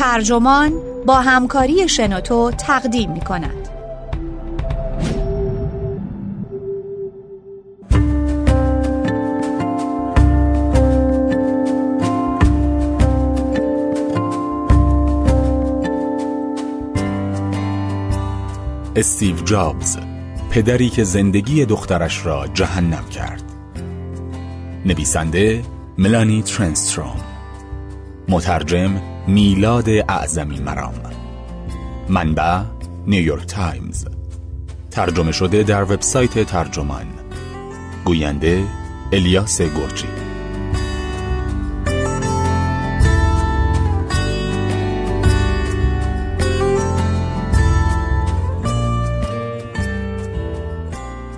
ترجمان با همکاری شنوتو تقدیم می کند. استیو جابز پدری که زندگی دخترش را جهنم کرد نویسنده ملانی ترنستروم مترجم میلاد اعظمی مرام. منبع نیویورک تایمز. ترجمه شده در وبسایت ترجمان. گوینده الیاس گرجی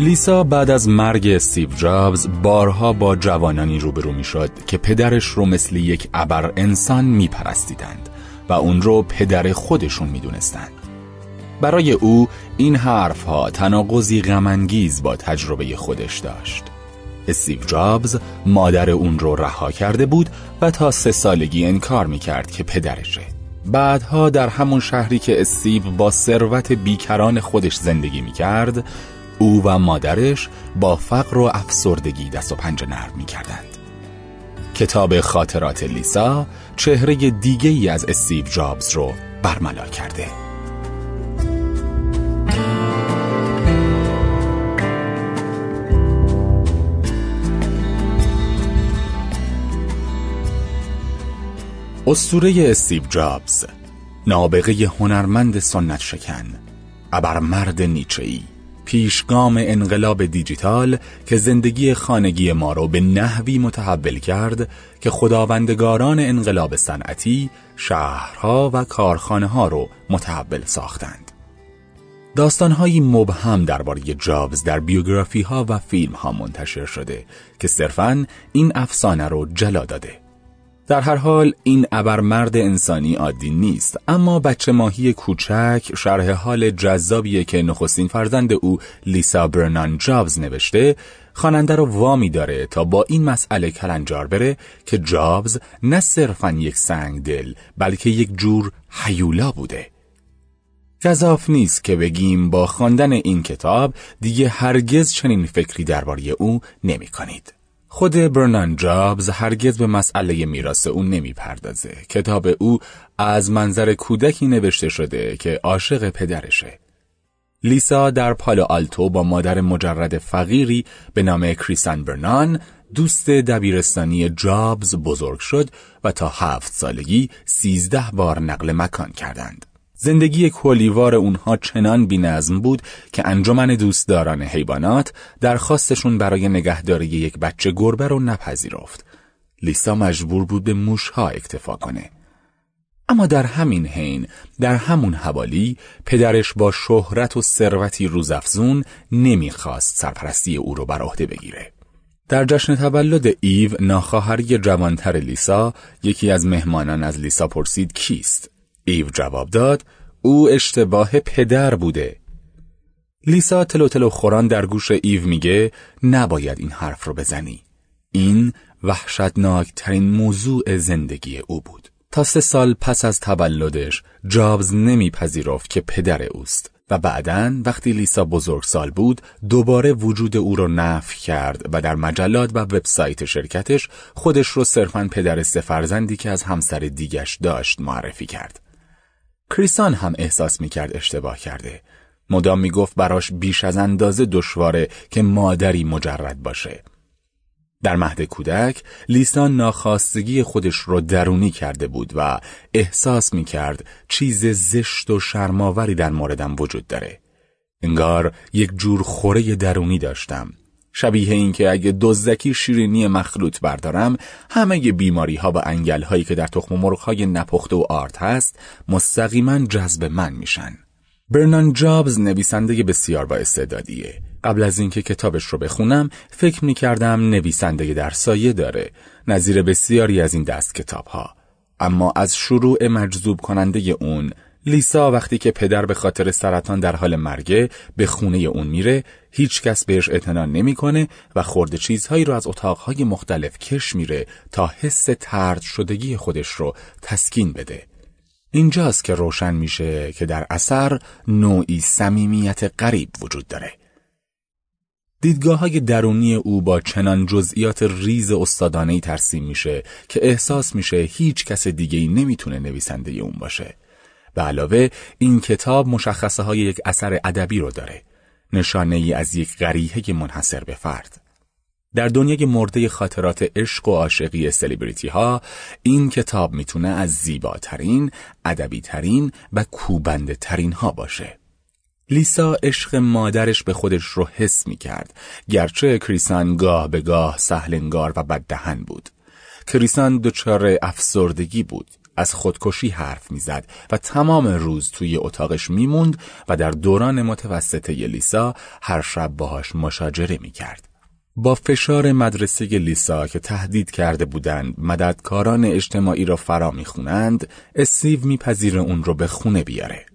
لیسا بعد از مرگ استیو جابز بارها با جوانانی روبرو می شد که پدرش رو مثل یک ابر انسان می پرستیدند و اون رو پدر خودشون می دونستند. برای او این حرفها تناقضی غمانگیز با تجربه خودش داشت. استیو جابز مادر اون رو رها کرده بود و تا سه سالگی انکار می کرد که پدرشه. بعدها در همون شهری که استیو با ثروت بیکران خودش زندگی می کرد او و مادرش با فقر و افسردگی دست و پنجه نرم می کردند. کتاب خاطرات لیسا چهره دیگه ای از استیو جابز رو برملا کرده. اسطوره استیو جابز نابغه هنرمند سنت شکن ابرمرد نیچه‌ای پیشگام انقلاب دیجیتال که زندگی خانگی ما رو به نحوی متحول کرد که خداوندگاران انقلاب صنعتی شهرها و کارخانه ها رو متحول ساختند. داستانهایی مبهم درباره جابز در بیوگرافی ها و فیلم ها منتشر شده که صرفاً این افسانه رو جلا داده. در هر حال این ابرمرد انسانی عادی نیست اما بچه ماهی کوچک شرح حال جذابیه که نخستین فرزند او لیسا برنان جابز نوشته خواننده رو وامی داره تا با این مسئله کلنجار بره که جابز نه صرفا یک سنگ دل بلکه یک جور حیولا بوده گذاف نیست که بگیم با خواندن این کتاب دیگه هرگز چنین فکری درباره او نمی کنید. خود برنان جابز هرگز به مسئله میراث او نمی‌پردازه. کتاب او از منظر کودکی نوشته شده که عاشق پدرشه. لیسا در پالو آلتو با مادر مجرد فقیری به نام کریسان برنان دوست دبیرستانی جابز بزرگ شد و تا هفت سالگی سیزده بار نقل مکان کردند. زندگی کلیوار اونها چنان بینظم بود که انجمن دوستداران حیوانات درخواستشون برای نگهداری یک بچه گربه رو نپذیرفت. لیسا مجبور بود به موشها اکتفا کنه. اما در همین حین در همون حوالی پدرش با شهرت و ثروتی روزافزون نمی‌خواست سرپرستی او رو بر عهده بگیره. در جشن تولد ایو ناخواهری جوانتر لیسا یکی از مهمانان از لیسا پرسید کیست ایو جواب داد او اشتباه پدر بوده. لیسا تلو تلو خوران در گوش ایو میگه نباید این حرف رو بزنی. این وحشتناکترین موضوع زندگی او بود. تا سه سال پس از تولدش جابز نمیپذیرفت که پدر اوست و بعدا وقتی لیسا بزرگسال بود دوباره وجود او را نفی کرد و در مجلات و وبسایت شرکتش خودش رو صرفا پدر سه فرزندی که از همسر دیگش داشت معرفی کرد. کریسان هم احساس می‌کرد اشتباه کرده. مدام می‌گفت براش بیش از اندازه دشواره که مادری مجرد باشه. در مهد کودک لیسان ناخواستگی خودش رو درونی کرده بود و احساس می کرد چیز زشت و شرماوری در موردم وجود داره. انگار یک جور خوره درونی داشتم. شبیه این که اگه دزدکی شیرینی مخلوط بردارم همه بیماری ها و انگل هایی که در تخم مرغ های نپخته و آرد هست مستقیما جذب من میشن. برنان جابز نویسنده بسیار با استعدادیه. قبل از اینکه کتابش رو بخونم فکر می کردم نویسنده در سایه داره نظیر بسیاری از این دست کتاب ها. اما از شروع مجذوب کننده اون لیسا وقتی که پدر به خاطر سرطان در حال مرگه به خونه اون میره هیچ کس بهش اعتنا نمی‌کنه و خورده چیزهایی رو از اتاقهای مختلف کش میره تا حس ترد شدگی خودش رو تسکین بده اینجاست که روشن میشه که در اثر نوعی صمیمیت غریب وجود داره. دیدگاه های درونی او با چنان جزئیات ریز استادانهی ترسیم میشه که احساس میشه هیچ کس دیگه نمی‌تونه نویسنده اون باشه. به علاوه این کتاب مشخصه های یک اثر ادبی رو داره. نشانه ای از یک قریحه منحصر به فرد. در دنیای مرده خاطرات عشق و عاشقی سلیبریتی ها این کتاب می‌تونه از زیباترین، ادبی ترین و کوبنده ترین ها باشه. لیسا عشق مادرش به خودش رو حس می کرد گرچه کریسان گاه به گاه سهلنگار و بددهن بود کریسان دچار افسردگی بود از خودکشی حرف می‌زد و تمام روز توی اتاقش میموند و در دوران متوسطه لیسا هر شب باهاش مشاجره می‌کرد. با فشار مدرسه لیسا که تهدید کرده بودند مددکاران اجتماعی را فرا می‌خونند استیو میپذیره اون رو به خونه بیاره.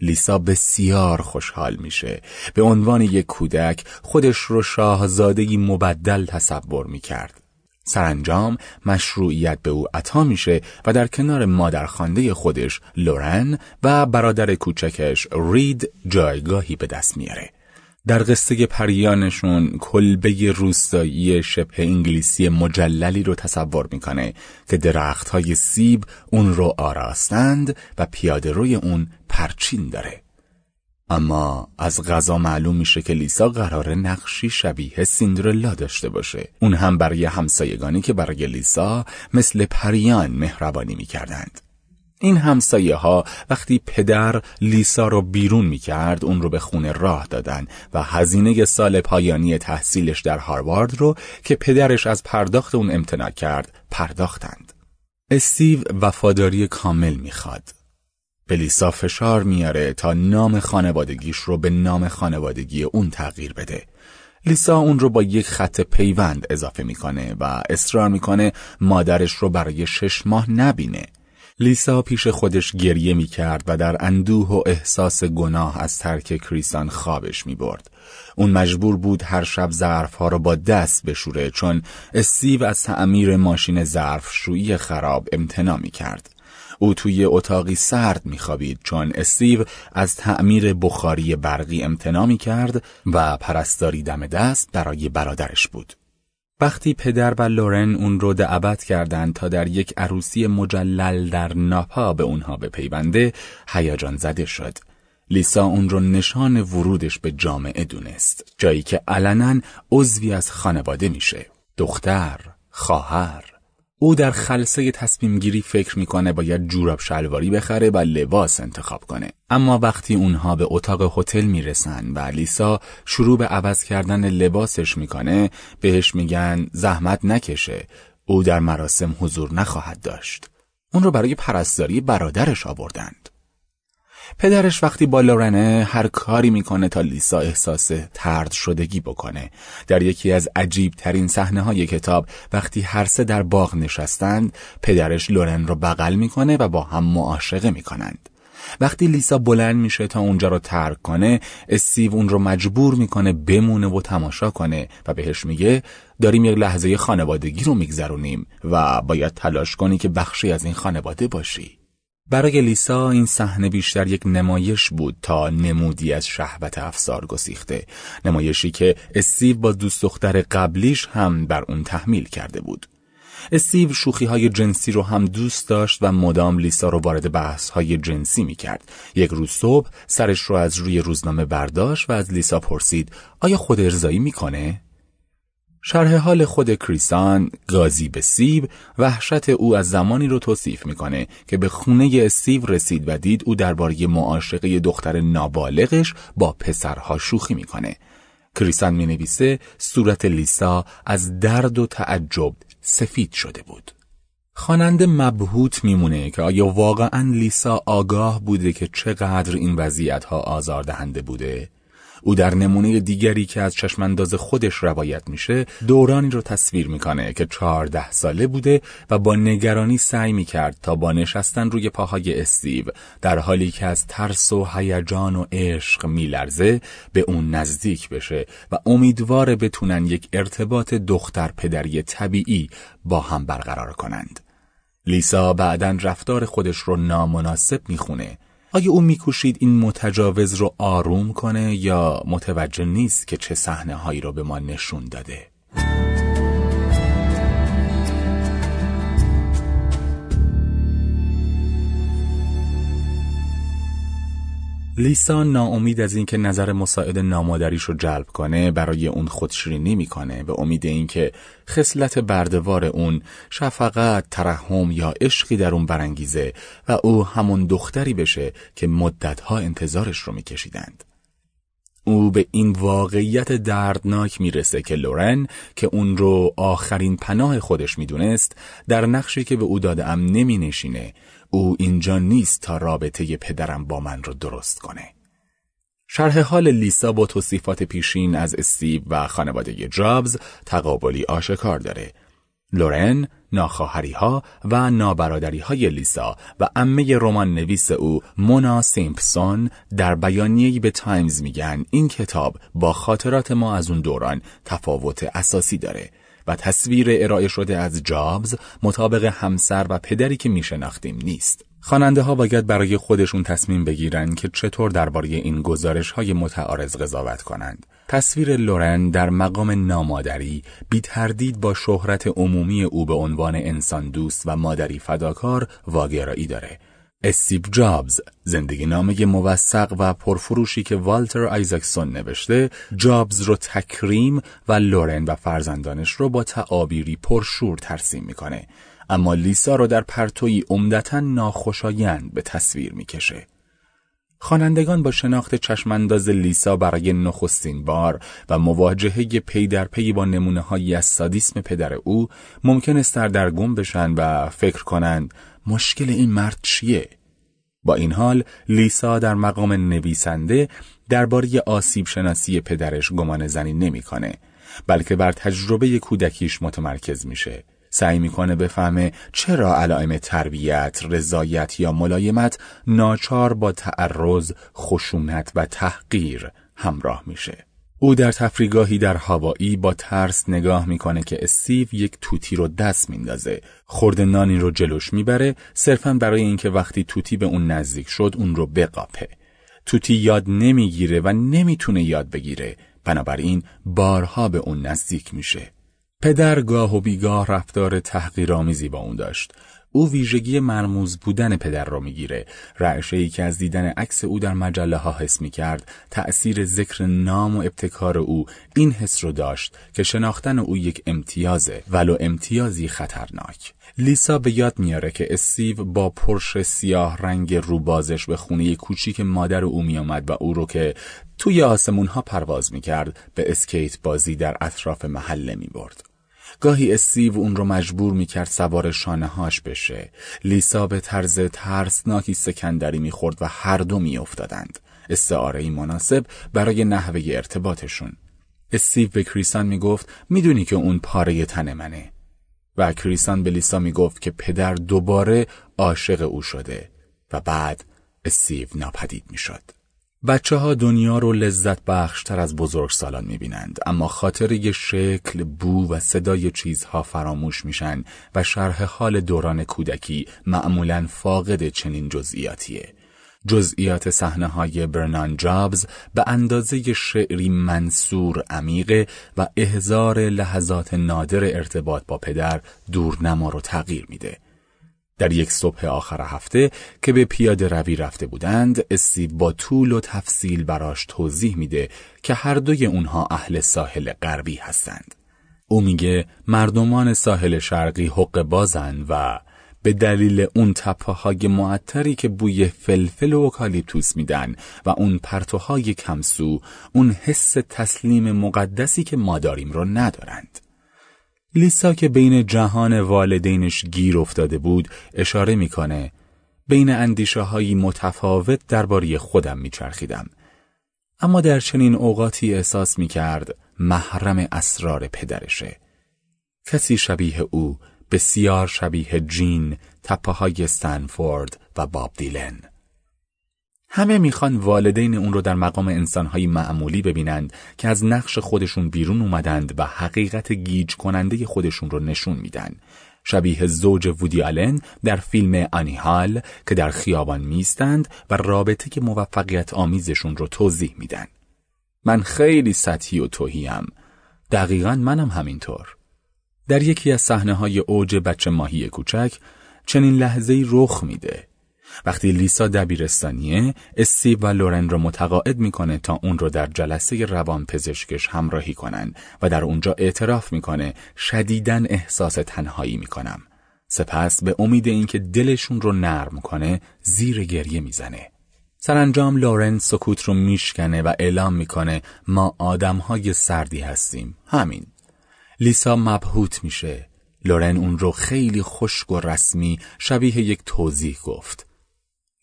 لیسا بسیار خوشحال میشه به عنوان یک کودک خودش رو شاهزادهی مبدل تصور می‌کرد سرانجام مشروعیت به او عطا میشه و در کنار مادرخوانده خودش لورن و برادر کوچکش رید جایگاهی به دست میاره. در قصه پریانشون کلبه روستایی شبه انگلیسی مجللی رو تصور می‌کنه که درخت های سیب اون رو آراستند و پیاده روی اون پرچین داره. اما از غذا معلوم میشه که لیسا قرار نقشی شبیه سیندرلا داشته باشه. اون هم برای همسایگانی که برای لیسا مثل پریان مهربانی می‌کردند. این همسایه ها وقتی پدر لیسا رو بیرون می‌کرد اون رو به خونه راه دادن و هزینه سال پایانی تحصیلش در هاروارد رو که پدرش از پرداخت اون امتناع کرد پرداختند. استیو وفاداری کامل می‌خواد. به لیسا فشار میاره تا نام خانوادگیش رو به نام خانوادگی اون تغییر بده. لیسا اون رو با یک خط پیوند اضافه می‌کنه و اصرار می‌کنه مادرش رو برای شش ماه نبینه. لیسا پیش خودش گریه می‌کرد و در اندوه و احساس گناه از ترک کریسان خوابش می‌برد. اون مجبور بود هر شب ظرفها رو با دست بشوره چون استیو از تعمیر ماشین ظرفشویی خراب امتنا می‌کرد. او توی اتاقی سرد میخوابید چون استیو از تعمیر بخاری برقی امتنا کرد و پرستاری دم دست برای برادرش بود. وقتی پدر و لورن اون رو دعوت کردند تا در یک عروسی مجلل در ناپا به اونها بپیونده هیجان زده شد. لیسا اون رو نشان ورودش به جامعه دونست جایی که علنا عضوی از خانواده میشه دختر، خواهر، او در خلصه تصمیم گیری فکر می‌کنه باید جوراب شلواری بخره و لباس انتخاب کنه. اما وقتی اونها به اتاق هتل می‌رسن و لیسا شروع به عوض کردن لباسش می‌کنه بهش میگن زحمت نکشه. او در مراسم حضور نخواهد داشت. اون رو برای پرستاری برادرش آوردند. پدرش وقتی با لورنه هر کاری می‌کنه تا لیسا احساس ترد شدگی بکنه. در یکی از عجیب ترین صحنه های کتاب وقتی هر سه در باغ نشستند پدرش لورن رو بغل می‌کنه و با هم معاشقه می‌کنند. وقتی لیسا بلند میشه تا اونجا رو ترک کنه استیو اون رو مجبور می‌کنه بمونه و تماشا کنه و بهش میگه داریم یک لحظه خانوادگی رو میگذرونیم و باید تلاش کنی که بخشی از این خانواده باشی. برای لیسا این صحنه بیشتر یک نمایش بود تا نمودی از شهوت افسار گسیخته نمایشی که استیو با دوست دختر قبلیش هم بر اون تحمیل کرده بود استیو شوخی های جنسی رو هم دوست داشت و مدام لیسا رو وارد بحث های جنسی می کرد. یک روز صبح سرش رو از روی روزنامه برداشت و از لیسا پرسید آیا خود ارزایی می‌کنه؟ شرح حال خود کریسان گازی به سیب وحشت او از زمانی رو توصیف می‌کنه که به خونه استیو رسید و دید او درباره معاشقه دختر نابالغش با پسرها شوخی می‌کنه. کریسان می نویسه صورت لیسا از درد و تعجب سفید شده بود. خواننده مبهوت میمونه که آیا واقعا لیسا آگاه بوده که چقدر این وضعیت ها آزاردهنده بوده او در نمونه دیگری که از چشمانداز خودش روایت میشه دورانی رو تصویر می‌کنه که چهارده ساله بوده و با نگرانی سعی می‌کرد تا با نشستن روی پاهای استیو در حالی که از ترس و هیجان و عشق میلرزه به اون نزدیک بشه و امیدوار بتونن یک ارتباط دختر پدری طبیعی با هم برقرار کنند. لیسا بعدا رفتار خودش رو نامناسب می‌خونه آیا او میکوشید این متجاوز رو آروم کنه یا متوجه نیست که چه صحنه هایی رو به ما نشون داده؟ لیسا ناامید از اینکه نظر مساعد نامادریش رو جلب کنه برای اون خودشیرینی می‌کنه به امید اینکه خصلت بردوار اون شفقت، ترحم یا عشقی در اون برانگیزه و او همون دختری بشه که مدتها انتظارش رو میکشیدند. او به این واقعیت دردناک می‌رسه که لورن که اون رو آخرین پناه خودش می‌دونست در نقشی که به او داده ام نمی نشینه او اینجا نیست تا رابطه پدرم با من رو درست کنه. شرح حال لیسا با توصیفات پیشین از استیو و خانواده جابز تقابلی آشکار داره. لورن، ناخواهری ها و نابرادری های لیسا و امه رمان نویس او مونا سیمپسون در بیانیه‌ای به تایمز میگن این کتاب با خاطرات ما از اون دوران تفاوت اساسی داره و تصویر ارائه شده از جابز مطابق همسر و پدری که میشناختیم نیست. خواننده ها باید برای خودشون تصمیم بگیرن که چطور درباره این گزارش های متعارض قضاوت کنند. تصویر لورن در مقام نامادری بی تردید با شهرت عمومی او به عنوان انسان دوست و مادری فداکار واگرایی داره استیو جابز زندگی نامه موثق و پرفروشی که والتر آیزاکسون نوشته جابز رو تکریم و لورن و فرزندانش رو با تعابیری پرشور ترسیم می‌کنه اما لیسا رو در پرتوی عمدتا ناخوشایند به تصویر می‌کشه خوانندگان با شناخت چشمانداز لیسا برای نخستین بار و مواجهه پی در پی با نمونه های از سادیسم پدر او ممکن است درگم بشن و فکر کنند مشکل این مرد چیه؟ با این حال لیسا در مقام نویسنده درباره آسیب شناسی پدرش گمان زنی نمی‌کنه بلکه بر تجربه کودکیش متمرکز میشه سعی می‌کنه بفهمه چرا علائم تربیت، رضایت یا ملایمت ناچار با تعرض، خشونت و تحقیر همراه میشه. او در تفریگاهی در هوایی با ترس نگاه می‌کنه که استیو یک توتی رو دست میندازه. خورده نانی رو جلوش می‌بره صرفا برای اینکه وقتی توتی به اون نزدیک شد اون رو بقاپه. توتی یاد نمی‌گیره و نمی‌تونه یاد بگیره. بنابراین بارها به اون نزدیک میشه. پدر گاه و بیگاه رفتار تحقیرآمیزی با اون داشت. او ویژگی مرموز بودن پدر را می‌گیره. رعشه ای که از دیدن عکس او در مجله ها حس می کرد تأثیر ذکر نام و ابتکار او این حس رو داشت که شناختن او یک امتیازه ولو امتیازی خطرناک. لیسا به یاد میاره که استیو با پرش سیاه رنگ روبازش به خونه کوچیک مادر او میآمد و او رو که توی آسمون ها پرواز می‌کرد به اسکیت بازی در اطراف محله می برد. گاهی استیو اون رو مجبور می‌کرد سوار شانه هاش بشه. لیسا به طرز ترسناکی سکندری می‌خورد و هر دو میافتادند. استعاره مناسب برای نحوه ارتباطشون. استیو به کریسان می‌گفت می‌دونی که اون پاره تن منه. و کریسان به لیسا می‌گفت که پدر دوباره عاشق او شده و بعد استیو ناپدید می‌شد. بچه ها دنیا رو لذت بخشتر از بزرگ سالان می‌بینند اما خاطر یه شکل، بو و صدای چیزها فراموش میشن و شرح حال دوران کودکی معمولا فاقد چنین جزئیاتیه. جزئیات صحنه های برنان جابز به اندازه شعری منصور عمیقه و احزار لحظات نادر ارتباط با پدر دورنما رو تغییر میده. در یک صبح آخر هفته که به پیاده روی رفته بودند استیو با طول و تفصیل براش توضیح میده که هر دوی اونها اهل ساحل غربی هستند. او میگه مردمان ساحل شرقی حق بازن و به دلیل اون تپه های معطری که بوی فلفل و اکالیپتوس میدن و اون پرتوهای کمسو اون حس تسلیم مقدسی که ما داریم رو ندارند. لیسا که بین جهان والدینش گیر افتاده بود اشاره می‌کنه بین اندیشه هایی متفاوت درباره خودم میچرخیدم. اما در چنین اوقاتی احساس می‌کرد محرم اسرار پدرشه. کسی شبیه او بسیار شبیه جین تپه های سنفورد و باب دیلن. همه می‌خوان والدین اون رو در مقام انسانهای معمولی ببینند که از نقش خودشون بیرون اومدند و حقیقت گیج کننده خودشون رو نشون میدن. شبیه زوج وودی آلن در فیلم انیهال که در خیابان میستند و رابطه که موفقیت آمیزشون رو توضیح میدن. من خیلی سطحی و توهیم. دقیقا منم همینطور. در یکی از صحنه های اوج بچه ماهی کوچک چنین لحظه رخ میده. وقتی لیسا دبیرستانیه استیو و لورن رو متقاعد می‌کنه تا اون رو در جلسه روان پزشکش همراهی کنن و در اونجا اعتراف می‌کنه شدیدن احساس تنهایی می‌کنم. سپس به امید اینکه دلشون رو نرم کنه زیر گریه می‌زنه. سرانجام لورن سکوت رو میشکنه و اعلام می‌کنه ما آدمهای سردی هستیم. همین. لیسا مبهوت میشه. لورن اون رو خیلی خشک و رسمی شبیه یک توضیح گفت.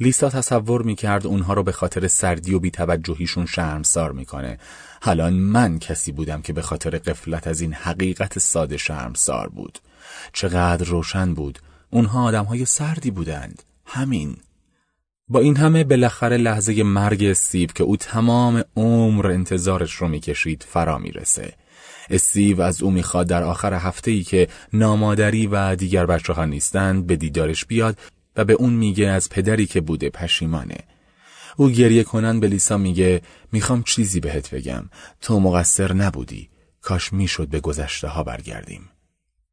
لیسا تصور می‌کرد اونها رو به خاطر سردی و بیتوجهیشون شرمسار می‌کنه. حالا من کسی بودم که به خاطر قفلت از این حقیقت ساده شرمسار بود. چقدر روشن بود. اونها آدمهای سردی بودند. همین. با این همه بالاخره لحظه مرگ استیو که او تمام عمر انتظارش رو می‌کشید فرا می‌رسه. استیو از او می‌خواد در آخر هفته ای که نامادری و دیگر بچه ها نیستند به دیدارش بیاد به اون میگه از پدری که بوده پشیمانه. او گریه کنن به لیسا میگه می‌خوام چیزی بهت بگم. تو مقصر نبودی. کاش می‌شد به گذشته ها برگردیم.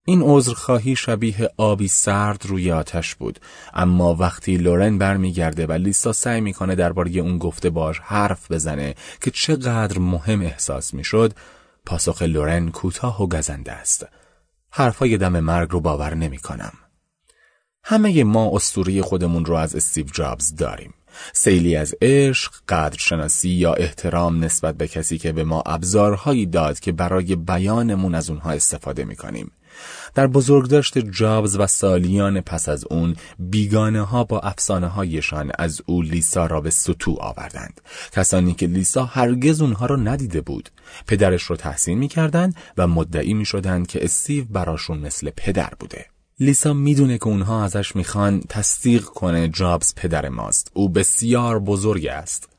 این عذرخواهی شبیه آبی سرد روی آتش بود. اما وقتی لورن برمیگرده و لیسا سعی می‌کنه درباره اون گفته باش حرف بزنه که چقدر مهم احساس می‌شد پاسخ لورن کوتاه و گزنده است. حرفای دم مرگ رو باور نمی‌کنم. همه ما اسطوره خودمون رو از استیو جابز داریم. سیلی از عشق، قدرشناسی یا احترام نسبت به کسی که به ما ابزارهایی داد که برای بیانمون از اونها استفاده می‌کنیم. در بزرگداشت جابز و سالیان پس از اون بیگانه ها با افسانه هایشان از او لیسا را به سطو آوردند کسانی که لیسا هرگز اونها را ندیده بود پدرش رو تحسین می‌کردند و مدعی می‌شدند که استیو براشون مثل پدر بوده لیسا می‌دونه که اونها ازش می‌خوان تصدیق کنه جابز پدر ماست. او بسیار بزرگ است.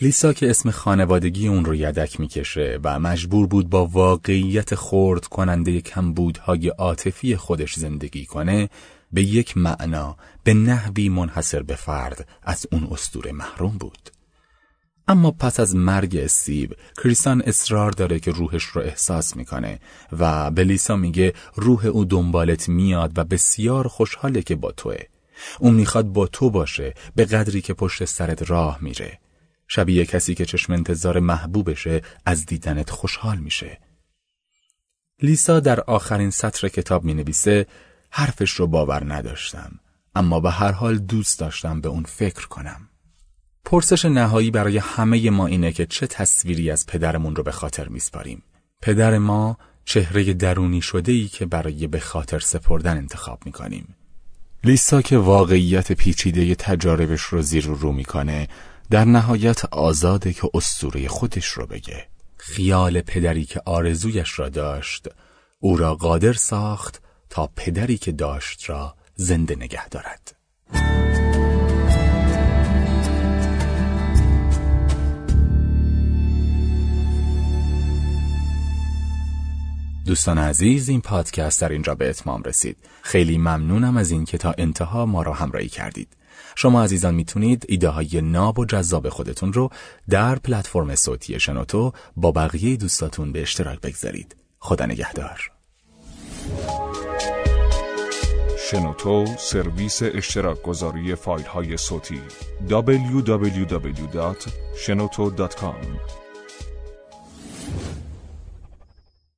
لیسا که اسم خانوادگی اون رو یدک می‌کشه و مجبور بود با واقعیت خورد کننده کمبودهای عاطفی خودش زندگی کنه به یک معنا به نحوی منحصر به فرد از اون استور محروم بود. اما پس از مرگ استیو کریسان اصرار داره که روحش رو احساس می‌کنه و به لیسا میگه روح او دنبالت میاد و بسیار خوشحاله که با توه. او می‌خواد با تو باشه به قدری که پشت سرت راه میره. شبیه کسی که چشم انتظار محبوبشه از دیدنت خوشحال میشه. لیسا در آخرین سطر کتاب می نویسه حرفش رو باور نداشتم اما به هر حال دوست داشتم به اون فکر کنم. پرسش نهایی برای همه ما اینه که چه تصویری از پدرمون رو به خاطر میسپاریم. پدر ما چهره درونی شده ای که برای به خاطر سپردن انتخاب می‌کنیم. لیسا که واقعیت پیچیده تجاربش رو زیر رو, رو می‌کنه در نهایت آزاده که اسطوره خودش رو بگه. خیال پدری که آرزویش را داشت او را قادر ساخت تا پدری که داشت را زنده نگه دارد. دوستان عزیز این پادکست در اینجا به اتمام رسید. خیلی ممنونم از اینکه تا انتها ما را همراهی کردید. شما عزیزان می‌تونید ایده های ناب و جذاب خودتون رو در پلتفرم صوتی شنوتو با بقیه دوستاتون به اشتراک بگذارید. خدا نگهدار. شنوتو سرویس اشتراک گذاری فایل های صوتی www.shenoto.com